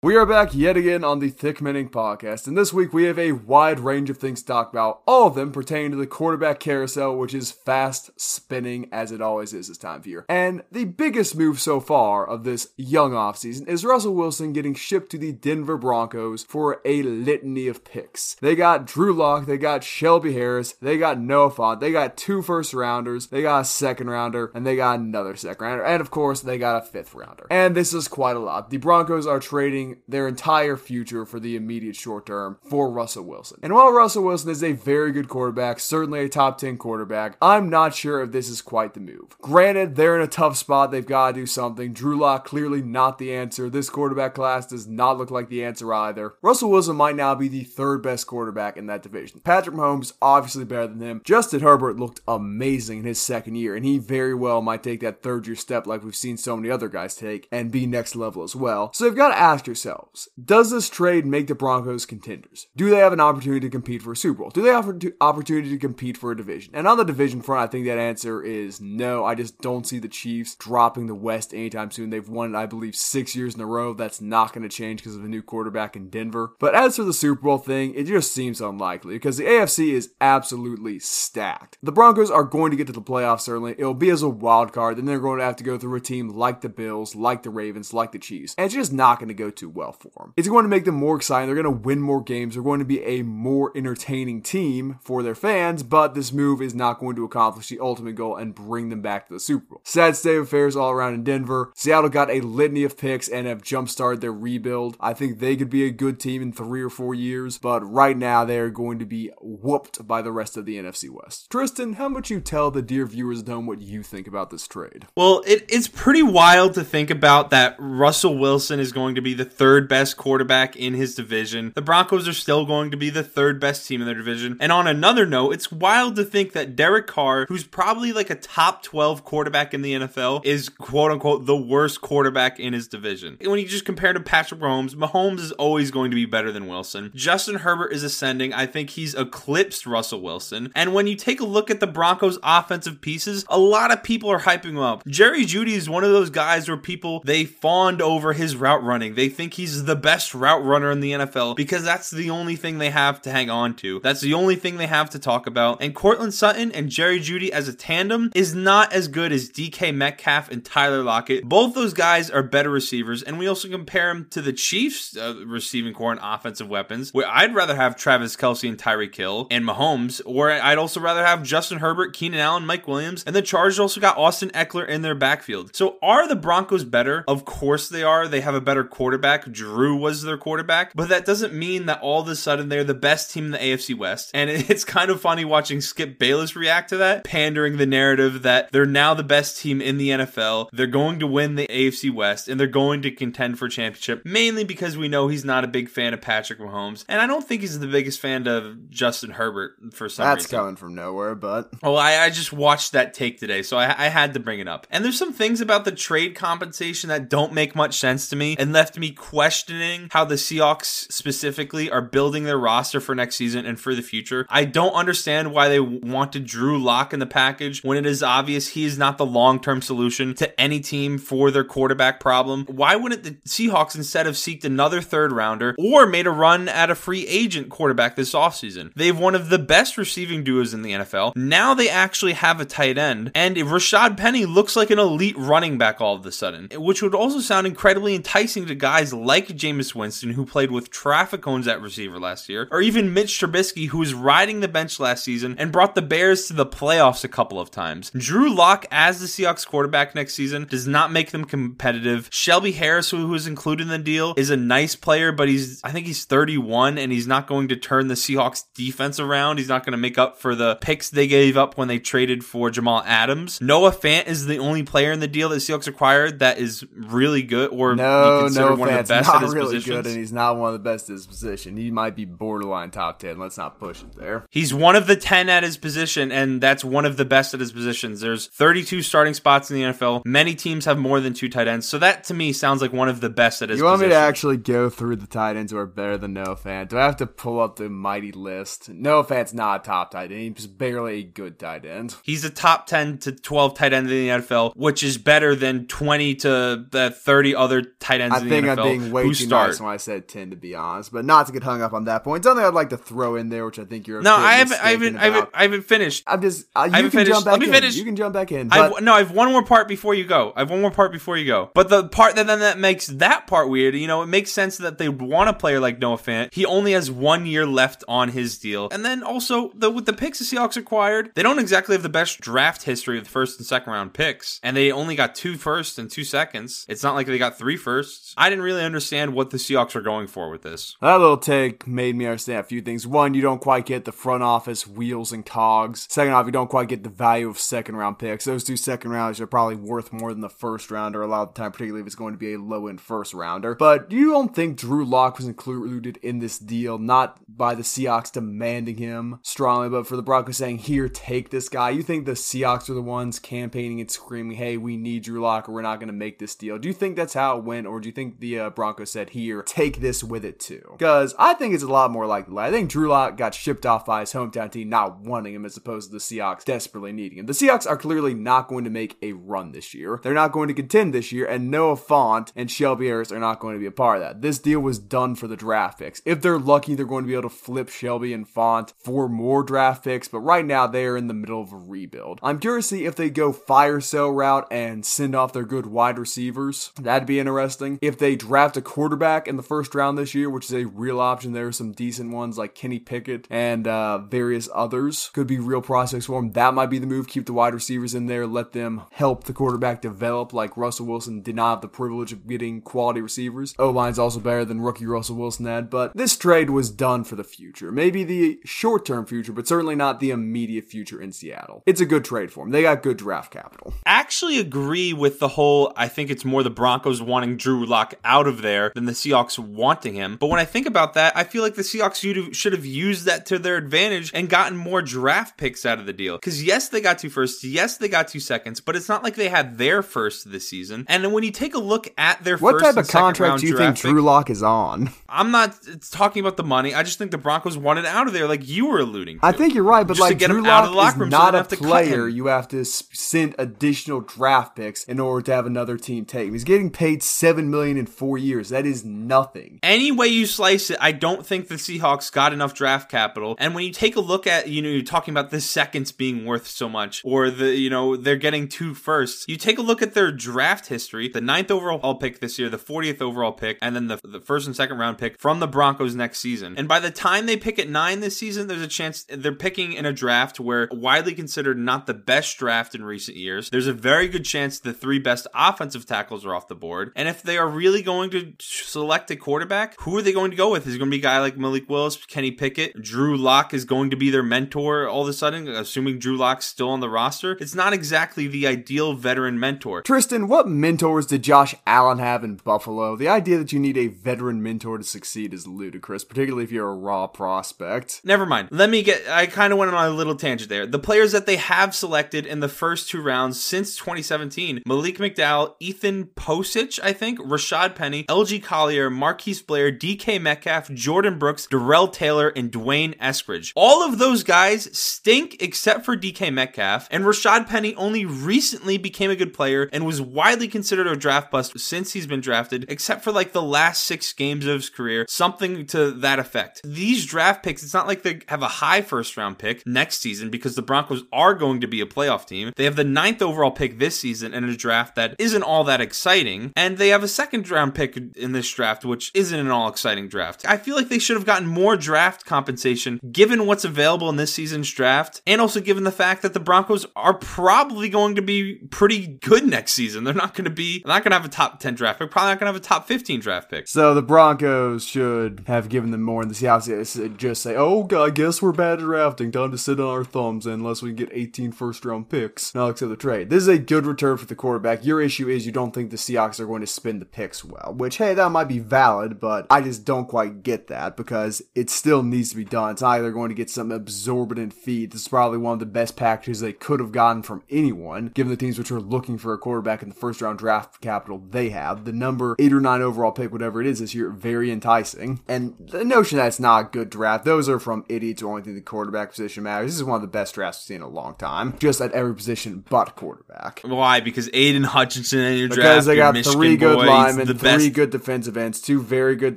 We are back yet again on the Thick Menning podcast, and this week we have a wide range of things to talk about, all of them pertaining to the quarterback carousel, which is fast spinning as it always is this time of year. And the biggest move so far of this young offseason is Russell Wilson getting shipped to the Denver Broncos for a litany of picks. They got Drew Lock, they got Shelby Harris, they got Noah Fant, they got two first rounders, they got a second rounder, and they got another second rounder, and of course they got a fifth rounder. And this is quite a lot. The Broncos are trading their entire future for the immediate short term for Russell Wilson. And while Russell Wilson is a very good quarterback, certainly a top 10 quarterback, I'm not sure if this is quite the move. Granted, they're in a tough spot. They've got to do something. Drew Lock clearly not the answer. This quarterback class does not look like the answer either. Russell Wilson might now be the third best quarterback in that division. Patrick Mahomes, obviously better than him. Justin Herbert looked amazing in his second year, and he very well might take that third year step like we've seen so many other guys take and be next level as well. So you've got to ask yourself, yourselves Does this trade make the Broncos contenders? Do they have an opportunity to compete for a Super Bowl? Do they have an opportunity to compete for a division? And on the division front, I think that answer is no. I just don't see the Chiefs dropping the West anytime soon. They've won, I believe, six years in a row. That's not going to change because of a new quarterback in Denver. But as for the Super Bowl thing, it just seems unlikely because the AFC is absolutely stacked. The Broncos are going to get to the playoffs, certainly. It'll be as a wild card. Then they're going to have to go through a team like the Bills, like the Ravens, like the Chiefs. And it's just not going to go too well for them. It's going to make them more exciting. They're going to win more games. They're going to be a more entertaining team for their fans, but this move is not going to accomplish the ultimate goal and bring them back to the Super Bowl. Sad state of affairs all around in Denver. Seattle got a litany of picks and have jump-started their rebuild. I think they could be a good team in three or four years, but right now they're going to be whooped by the rest of the NFC West. Tristan, how much you tell the dear viewers at home what you think about this trade? Well, it, it's pretty wild to think about that Russell Wilson is going to be the third best quarterback in his division. The Broncos are still going to be the third best team in their division. And on another note, it's wild to think that Derek Carr, who's probably like a top 12 quarterback in the NFL, is quote unquote the worst quarterback in his division. When you just compare to Patrick Mahomes, Mahomes is always going to be better than Wilson. Justin Herbert is ascending. I think he's eclipsed Russell Wilson. And when you take a look at the Broncos offensive pieces, a lot of people are hyping him up. Jerry Jeudy is one of those guys where people they fawned over his route running. They think he's the best route runner in the NFL because that's the only thing they have to hang on to. That's the only thing they have to talk about. And Courtland Sutton and Jerry Jeudy as a tandem is not as good as DK Metcalf and Tyler Lockett. Both those guys are better receivers, and we also compare them to the Chiefs' uh, receiving corps and offensive weapons. Where I'd rather have Travis Kelce and Tyreek Hill and Mahomes, or I'd also rather have Justin Herbert, Keenan Allen, Mike Williams, and the Chargers also got Austin Ekeler in their backfield. So are the Broncos better? Of course they are. They have a better quarterback. Drew was their quarterback, but that doesn't mean that all of a sudden they're the best team in the AFC West. And it's kind of funny watching Skip Bayless react to that, pandering the narrative that they're now the best team in the NFL. They're going to win the AFC West and they're going to contend for championship, mainly because we know he's not a big fan of Patrick Mahomes. And I don't think he's the biggest fan of Justin Herbert for some That's reason. coming from nowhere, but. Oh, I, I just watched that take today, so I, I had to bring it up. And there's some things about the trade compensation that don't make much sense to me and left me questioning how the Seahawks specifically are building their roster for next season and for the future. I don't understand why they wanted Drew Lock in the package when it is obvious he is not the long term solution to any team for their quarterback problem. Why wouldn't the Seahawks instead have seeked another third rounder or made a run at a free agent quarterback this offseason? They have one of the best receiving duos in the NFL. Now they actually have a tight end, and Rashad Penny looks like an elite running back all of a sudden, which would also sound incredibly enticing to guys like Jameis Winston, who played with traffic cones at receiver last year, or even Mitch Trubisky, who was riding the bench last season and brought the Bears to the playoffs a couple of times. Drew Lock as the Seahawks quarterback next season does not make them competitive. Shelby Harris, who was included in the deal, is a nice player, but he's I think he's 31 and he's not going to turn the Seahawks defense around. He's not going to make up for the picks they gave up when they traded for Jamal Adams. Noah Fant is the only player in the deal that Seahawks acquired that is really good or no, no one the best not really positions. good, and he's not one of the best at his position. He might be borderline top ten. Let's not push it there. He's one of the 10 at his position, and that's one of the best at his positions. There's 32 starting spots in the NFL. Many teams have more than two tight ends. So that to me sounds like one of the best at his You want position. me to actually go through the tight ends who are better than Noah Fant? Do I have to pull up the mighty list? Noah Fant's not a top tight end. He's barely a good tight end. He's a top 10 to 12 tight end in the NFL, which is better than 20 to the 30 other tight ends I in think the I'm NFL. Being way who too start. nice when I said ten, to be honest. But not to get hung up on that point. Something I'd like to throw in there, which I think you're. No, I haven't. I haven't. I haven't. I haven't finished. I'm just. Uh, you haven't can finished. jump back Let me in. finish. You can jump back in. I But no, I have one more part before you go. I have one more part before you go. But the part that then that makes that part weird, you know, it makes sense that they want a player like Noah Fant. He only has one year left on his deal, and then also the with the picks the Seahawks acquired, they don't exactly have the best draft history of the first and second round picks, and they only got two firsts and two seconds. It's not like they got three firsts. I didn't really understand what the Seahawks are going for with this. That little take made me understand a few things. One, you don't quite get the front office wheels and cogs. Second off, you don't quite get the value of second round picks. Those two second rounders are probably worth more than the first rounder a lot of the time, particularly if it's going to be a low end first rounder. But you don't think Drew Lock was included in this deal, not by the Seahawks demanding him strongly, but for the Broncos saying, here, take this guy. You think the Seahawks are the ones campaigning and screaming, hey, we need Drew Lock or we're not going to make this deal. Do you think that's how it went, or do you think the uh, Broncos said, here, take this with it too? Because I think it's a lot more likely. I think Drew Lock got shipped off by his hometown team not wanting him as opposed to the Seahawks desperately needing him. The Seahawks are clearly not going to make a run this year. They're not going to contend this year, and Noah Fant and Shelby Harris are not going to be a part of that. This deal was done for the draft picks. If they're lucky, they're going to be able to flip Shelby and Fant for more draft picks, but right now they are in the middle of a rebuild. I'm curious to see if they go fire sale route and send off their good wide receivers. That'd be interesting. If they draft a quarterback in the first round this year, which is a real option, there are some decent ones like Kenny Pickett and uh, various others. Could be real prospects for them. That might be the move. Keep the wide receivers in there, let them help the quarterback develop, like Russell Wilson did not have the privilege of getting quality receivers. O line's also better than rookie Russell Wilson had, but this trade was done for the future. Maybe the short term future, but certainly not the immediate future in Seattle. It's a good trade for them. They got good draft capital. I actually agree with the whole I think it's more the Broncos wanting Drew Lock out of there than the Seahawks wanting him. But when I think about that, I feel like the Seahawks should- have used that to their advantage and gotten more draft picks out of the deal. Because yes, they got two firsts, yes, they got two seconds, but it's not like they had their first this season. And then when you take a look at their What type of contract do you think Drew Lock is on? I'm not it's talking about the money. I just think the Broncos wanted out of there, like you were alluding to. I think you're right, but like get Drew him out of Lock the locker is room so not they a don't have to player. You have to send additional draft picks in order to have another team take him. He's getting paid seven million in four years. That is nothing. any way you slice it, I don't think the Seahawks got enough draft capital. And when you take a look at, you know, you're talking about the seconds being worth so much, or the, you know, they're getting two firsts. You take a look at their draft history, the ninth overall pick this year, the 40th overall pick, and then the, the first and second round pick from the Broncos next season. And by the time they pick at nine this season, there's a chance they're picking in a draft where widely considered not the best draft in recent years. There's a very good chance the three best offensive tackles are off the board. And if they are really going to select a quarterback, who are they going to go with? Is it going to be a guy like Malik Willis, Kenny Pickett? Drew Lock is going to be their mentor all of a sudden, assuming Drew Lock's still on the roster. It's not exactly the ideal veteran mentor. Tristan, what mentors did Josh Allen have in Buffalo? The idea that you need a veteran mentor to succeed is ludicrous, particularly if you're a raw prospect. Never mind. Let me get. I kind of went on a little tangent there. The players that they have selected in the first two rounds since 2017 Malik McDowell, Ethan Pocic, I think, Rashad Penny, LJ Collier, Marquise Blair, DK Metcalf, Jordyn Brooks, Darrell Taylor, and D'Wayne Eskridge. All of those guys stink except for DK Metcalf, and Rashad Penny only recently became a good player and was widely considered a draft bust since he's been drafted, except for like the last six games of his career, something to that effect. These draft picks, it's not like they have a high first round pick next season because the Broncos are going to be a playoff team. They have the ninth overall pick this season in a draft that isn't all that exciting, and they have a second round pick in this draft, which isn't an all exciting draft. I feel like they should have gotten more draft compensation given what's available in this season's draft, and also given the fact that the Broncos are probably going to be pretty good next season. They're not going to be, not going to have a top 10 draft pick, probably not going to have a top 15 draft pick. So the Broncos should have given them more, in the Seahawks just say, "Oh, I guess we're bad at drafting. Time to sit on our thumbs unless we get 18 first round picks." Now accept the trade. This is a good return for the quarterback. Your issue is you don't think the Seahawks are going to spend the picks well, which hey, that might be valid, but I just don't quite get that because it still needs to be done. It's either going to get some absorbent fee. This is probably one of the best packages they could have gotten from anyone, given the teams which are looking for a quarterback in the first round draft capital they have. The number eight or nine overall pick, whatever it is this year, very enticing. And the notion that it's not a good draft, those are from idiots who only think the quarterback position matters. This is one of the best drafts we've seen in a long time, just at every position but quarterback. Why? Because Aidan Hutchinson in your Because draft, they got three good boy, he's linemen, the three best. good defensive ends, two very good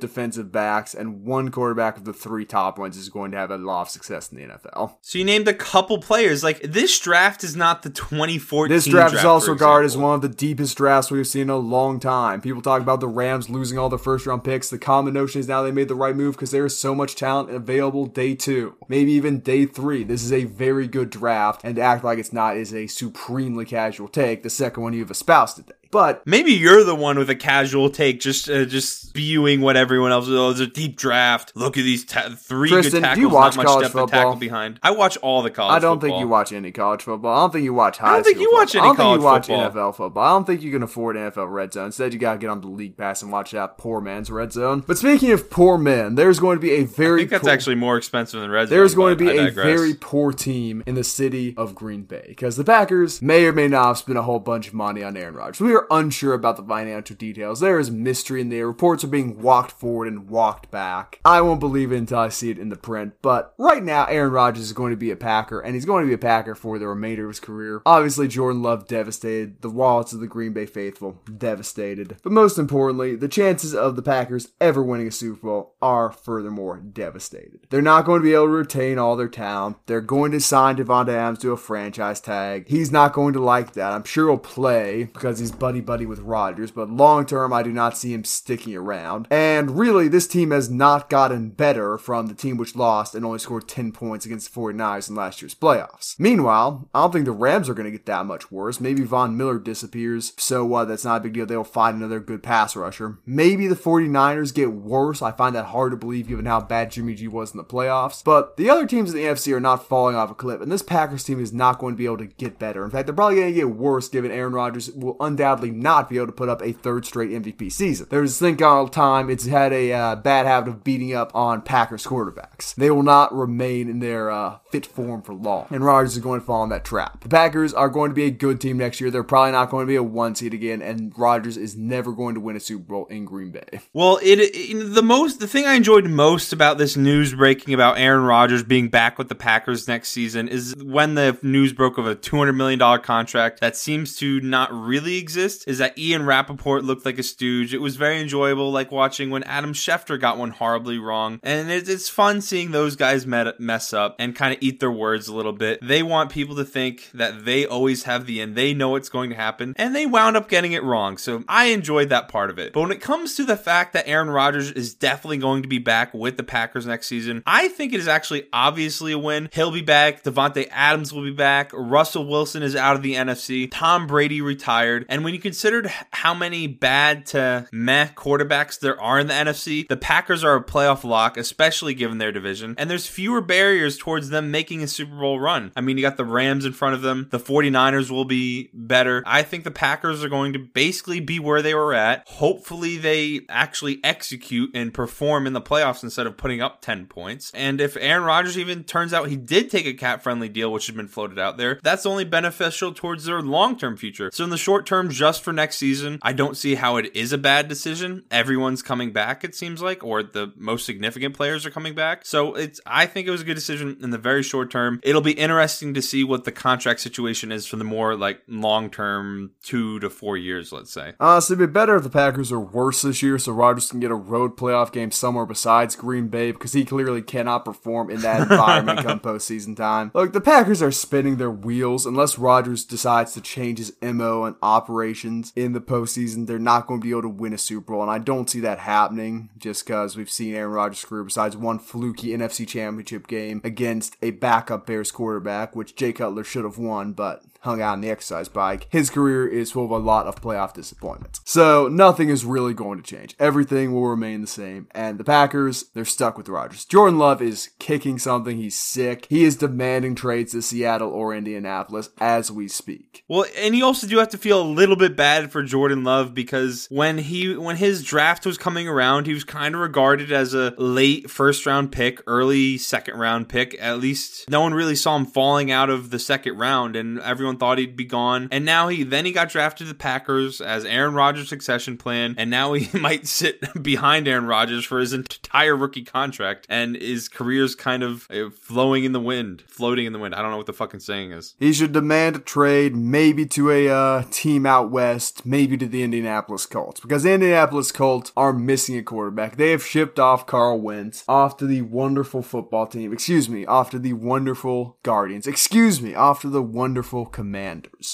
defensive backs, and one quarterback of the three top ones is going to have a lot of success in the NFL. So you named a couple players. Like this draft is not the 2014. This draft, is also regarded as one of the deepest drafts we've seen in a long time. People talk about the Rams losing all their first round picks. The common notion is now they made the right move because there is so much talent available day two, maybe even day three. This is a very good draft, and to act like it's not is a supremely casual take. The second one you've espoused today. But Maybe you're the one with a casual take, just uh, just spewing what everyone else. Oh, it's a deep draft. Look at these ta- three Tristan, do good tackles. you watch not much college depth football? tackle behind. I watch all the college. I don't think you watch any college football. I don't think you watch high I don't think school you watch football. any I don't think you watch college NFL football. I don't think you can afford NFL Red Zone. Instead, you gotta get on the League Pass and watch that poor man's Red Zone. But speaking of poor men, there's going to be a very think that's poor- actually more expensive than Red Zone. There's going to be I a very poor team in the city of Green Bay because the Packers may or may not have spent a whole bunch of money on Aaron Rodgers. We are unsure about the financial details. There is mystery in there. Reports are being walked forward and walked back. I won't believe it until I see it in the print. But right now, Aaron Rodgers is going to be a Packer, and he's going to be a Packer for the remainder of his career. Obviously, Jordan Love devastated. The wallets of the Green Bay faithful devastated. But most importantly, the chances of the Packers ever winning a Super Bowl are furthermore devastated. They're not going to be able to retain all their talent. They're going to sign Davante Adams to a franchise tag. He's not going to like that. I'm sure he'll play because he's buddy buddy with Rodgers, but long term, I do not see him sticking around. And really, this team has not gotten better from the team which lost and only scored 10 points against the 49ers in last year's playoffs. Meanwhile, I don't think the Rams are going to get that much worse. Maybe Von Miller disappears. So what? That's not a big deal. They'll find another good pass rusher. Maybe the 49ers get worse. I find that hard to believe given how bad Jimmy G was in the playoffs. But the other teams in the NFC are not falling off a cliff, and this Packers team is not going to be able to get better. In fact, they're probably going to get worse given Aaron Rodgers will undoubtedly not be able to put up a third straight MVP season. There's this thing all time. It's had a uh, bad habit of beating up on Packers quarterbacks. They will not remain in their uh, fit form for long, and Rodgers is going to fall in that trap. The Packers are going to be a good team next year. They're probably not going to be a one seed again, and Rodgers is never going to win a Super Bowl in Green Bay. Well, it, it the most the thing I enjoyed most about this news breaking about Aaron Rodgers being back with the Packers next season is when the news broke of a two hundred million dollar contract that seems to not really exist. Is that Ian Rapoport looked like a stooge? It was very enjoyable, like watching when Adam Schefter got one horribly wrong, and it, it's fun seeing those guys met, mess up and kind of eat their words a little bit. They want people to think that they always have the end, they know what's going to happen, and they wound up getting it wrong. So I enjoyed that part of it. But when it comes to the fact that Aaron Rodgers is definitely going to be back with the Packers next season, I think it is actually obviously a win. He'll be back. Davante Adams will be back. Russell Wilson is out of the NFC. Tom Brady retired. And when you considered how many bad to meh quarterbacks there are in the NFC, the Packers are a playoff lock, especially given their division. And there's fewer barriers towards them making a Super Bowl run. I mean, you got the Rams in front of them. The 49ers will be better. I think the Packers are going to basically be where they were at. Hopefully, they actually execute and perform in the playoffs instead of putting up 10 points. And if Aaron Rodgers even turns out he did take a cap friendly deal, which has been floated out there, that's only beneficial towards their long term future. So, in the short term, just for next season, I don't see how it is a bad decision. Everyone's coming back, it seems like, or the most significant players are coming back. So, it's, I think it was a good decision in the very short term. It'll be interesting to see what the contract situation is for the more like long term, two to four years, let's say. Uh, Honestly, it'd be better if the Packers are worse this year so Rodgers can get a road playoff game somewhere besides Green Bay because he clearly cannot perform in that environment come postseason time. Look, the Packers are spinning their wheels unless Rodgers decides to change his MO and operations in the postseason. They're not going to be able to win a Super Bowl, and I don't see that happening just because we've seen Aaron Rodgers' screw besides one fluky NFC championship game against a backup Bears quarterback, which Jay Cutler should have won, but hung out on the exercise bike. His career is full of a lot of playoff disappointments. So nothing is really going to change. Everything will remain the same. And the Packers, they're stuck with Rodgers. Jordan Love is kicking something. He's sick. He is demanding trades to Seattle or Indianapolis as we speak. Well, and you also do have to feel a little bit bad for Jordan Love because when he when his draft was coming around, he was kind of regarded as a late first round pick, early second round pick. At least no one really saw him falling out of the second round, and everyone everyone thought he'd be gone. And now he then he got drafted to the Packers as Aaron Rodgers' succession plan, and now he might sit behind Aaron Rodgers for his entire rookie contract, and his career's kind of uh, flowing in the wind, floating in the wind. I don't know what the fucking saying is. He should demand a trade, maybe to a uh, team out west, maybe to the Indianapolis Colts, because the Indianapolis Colts are missing a quarterback. They have shipped off Carl Wentz off to the wonderful football team. Excuse me, off to the wonderful Guardians. Excuse me, off to the wonderful.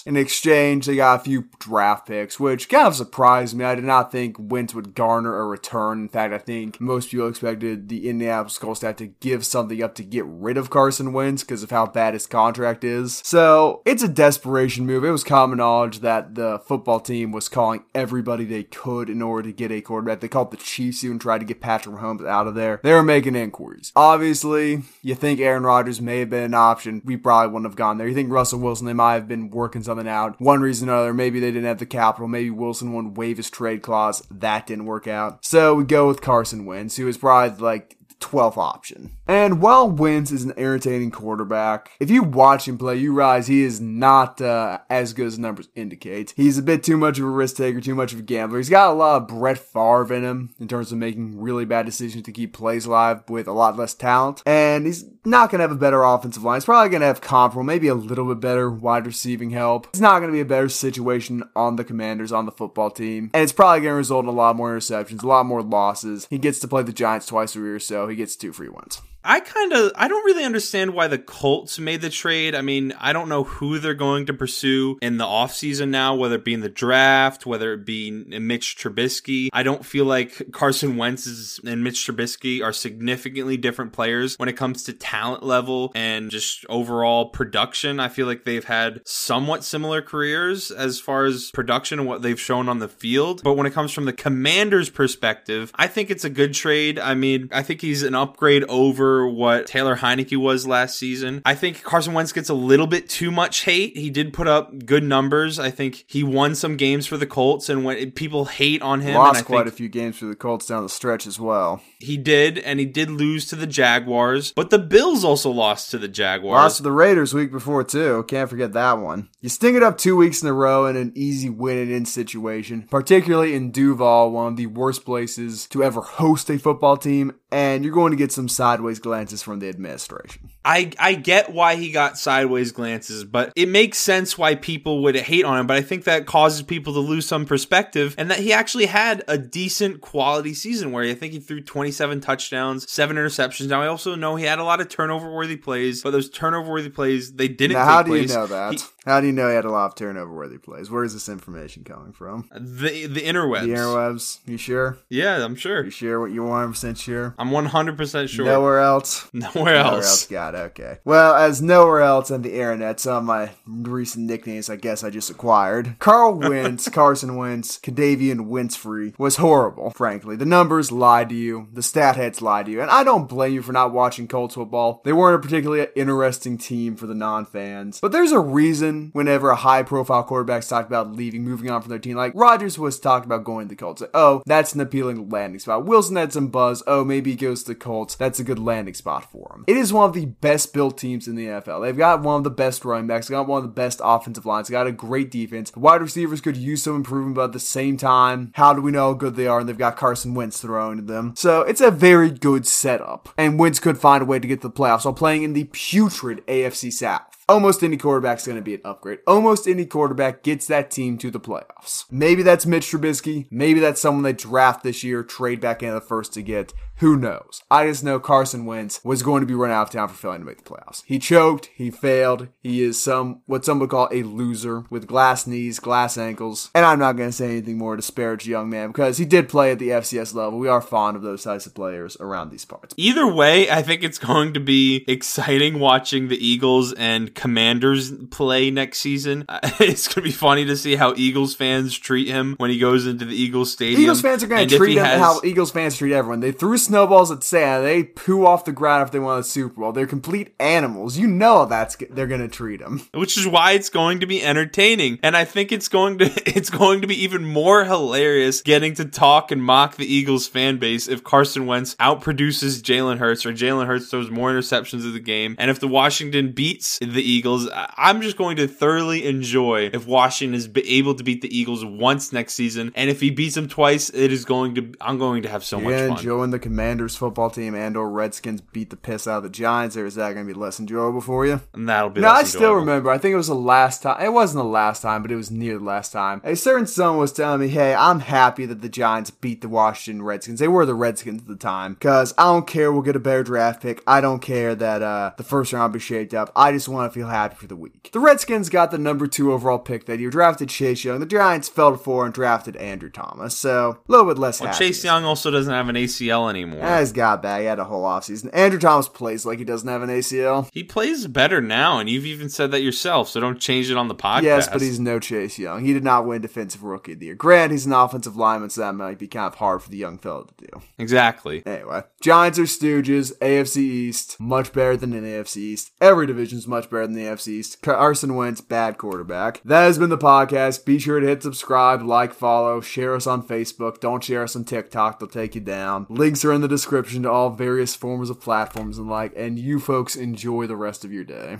In exchange, they got a few draft picks, which kind of surprised me. I did not think Wentz would garner a return. In fact, I think most people expected the Indianapolis Colts to have to give something up to get rid of Carson Wentz because of how bad his contract is. So it's a desperation move. It was common knowledge that the football team was calling everybody they could in order to get a quarterback. They called the Chiefs even tried to get Patrick Mahomes out of there. They were making inquiries. Obviously, you think Aaron Rodgers may have been an option. We probably wouldn't have gone there. You think Russell Wilson, they might have been working something out. One reason or another, maybe they didn't have the capital. Maybe Wilson wouldn't waive his trade clause. That didn't work out. So we go with Carson Wentz, who is probably like 12th option. And while Wentz is an irritating quarterback, if you watch him play, you realize he is not uh, as good as numbers indicate. He's a bit too much of a risk taker, too much of a gambler. He's got a lot of Brett Favre in him in terms of making really bad decisions to keep plays alive with a lot less talent. And he's not going to have a better offensive line. He's probably going to have comparable, maybe a little bit better wide receiving help. It's not going to be a better situation on the commanders, on the football team. And it's probably going to result in a lot more interceptions, a lot more losses. He gets to play the Giants twice a year, so he gets two free ones. I kind of I don't really understand why the Colts made the trade. I mean, I don't know who they're going to pursue in the offseason now, whether it be in the draft, whether it be Mitch Trubisky. I don't feel like Carson Wentz and Mitch Trubisky are significantly different players when it comes to talent level and just overall production. I feel like they've had somewhat similar careers as far as production and what they've shown on the field. But when it comes from the Commanders' perspective, I think it's a good trade. I mean, I think he's an upgrade over what Taylor Heinicke was last season. I think Carson Wentz gets a little bit too much hate. He did put up good numbers. I think he won some games for the Colts, and when people hate on him, lost quite a few games for the Colts down the stretch as well. He did, and he did lose to the Jaguars, but the Bills also lost to the Jaguars. Lost to the Raiders week before too. Can't forget that one. You sting it up two weeks in a row in an easy win and in situation, particularly in Duval, one of the worst places to ever host a football team, and you're going to get some sideways glances from the administration. I I get why he got sideways glances, but it makes sense why people would hate on him. But I think that causes people to lose some perspective, and that he actually had a decent quality season where I think he threw 27 touchdowns, seven interceptions. Now I also know he had a lot of turnover worthy plays, but those turnover worthy plays they didn't. Now, how do place. you know that? He, how do you know he had a lot of turnover worthy plays? Where is this information coming from? The the interwebs. The interwebs. You sure? Yeah, I'm sure. You sure? What you 100 percent sure? I'm 100 percent sure. Nowhere else. Nowhere else. Nowhere else. Got it. Okay. Well, as nowhere else on the internet, some of my recent nicknames I guess I just acquired. Carl Wentz, Carson Wentz, Kadavian Wintzfree was horrible. Frankly, the numbers lied to you. The stat heads lied to you, and I don't blame you for not watching Colts football. They weren't a particularly interesting team for the non-fans, but there's a reason whenever a high-profile quarterback's talked about leaving, moving on from their team, like Rodgers was talked about going to the Colts. Like, oh, that's an appealing landing spot. Wilson had some buzz. Oh, maybe he goes to the Colts. That's a good landing spot for him. It is one of the best built teams in the NFL. They've got one of the best running backs, they got one of the best offensive lines, they got a great defense. The wide receivers could use some improvement, but at the same time, how do we know how good they are? And they've got Carson Wentz thrown to them. So it's a very good setup. And Wentz could find a way to get to the playoffs while playing in the putrid AFC South almost any quarterback's going to be an upgrade. Almost any quarterback gets that team to the playoffs. Maybe that's Mitch Trubisky. Maybe that's someone they draft this year, trade back into the first to get. Who knows? I just know Carson Wentz was going to be run out of town for failing to make the playoffs. He choked. He failed. He is some what some would call a loser with glass knees, glass ankles. And I'm not going to say anything more to disparage young man because he did play at the FCS level. We are fond of those types of players around these parts. Either way, I think it's going to be exciting watching the Eagles and Commanders play next season. It's going to be funny to see how Eagles fans treat him when he goes into the Eagles stadium. Eagles fans are going to treat him has... how Eagles fans treat everyone. They threw snowballs at Santa. They poo off the ground if they want a Super Bowl. They're complete animals. You know that's they're gonna treat them. Which is why it's going to be entertaining, and I think it's going to it's going to be even more hilarious getting to talk and mock the Eagles fan base if Carson Wentz outproduces Jalen Hurts or Jalen Hurts throws more interceptions of the game, and if the Washington beats the Eagles, I'm just going to thoroughly enjoy if Washington is able to beat the Eagles once next season, and if he beats them twice, it is going to I'm going to have so You're much fun. enjoying the Commanders football team and or Redskins beat the piss out of the Giants, or is that going to be less enjoyable for you? And that'll be No, I still enjoyable. remember. I think it was the last time. It wasn't the last time, but it was near the last time. A certain someone was telling me, "Hey, I'm happy that the Giants beat the Washington Redskins. They were the Redskins at the time, because I don't care. We'll get a better draft pick. I don't care that uh, the first round be shaped up. I just want to feel happy for the week. The Redskins got the number two overall pick that year, drafted Chase Young. The Giants fell to four and drafted Andrew Thomas, so a little bit less Well, happy. Chase Young also doesn't have an ACL anymore. Ah, he's got back. He had a whole offseason. Andrew Thomas plays like he doesn't have an ACL. he plays better now, and you've even said that yourself, so don't change it on the podcast. Yes, but he's no Chase Young. He did not win Defensive Rookie of the Year. Grant, he's an offensive lineman, so that might be kind of hard for the young fella to do. exactly. Anyway, Giants are stooges. AFC East, much better than the AFC East. Every division's much better than the AFC East. Carson Wentz, bad quarterback. That has been the podcast. Be sure to hit subscribe, like, follow, share us on Facebook. Don't share us on TikTok, they'll take you down. Links are in the description to all various forms of platforms and like, and you folks enjoy the rest of your day.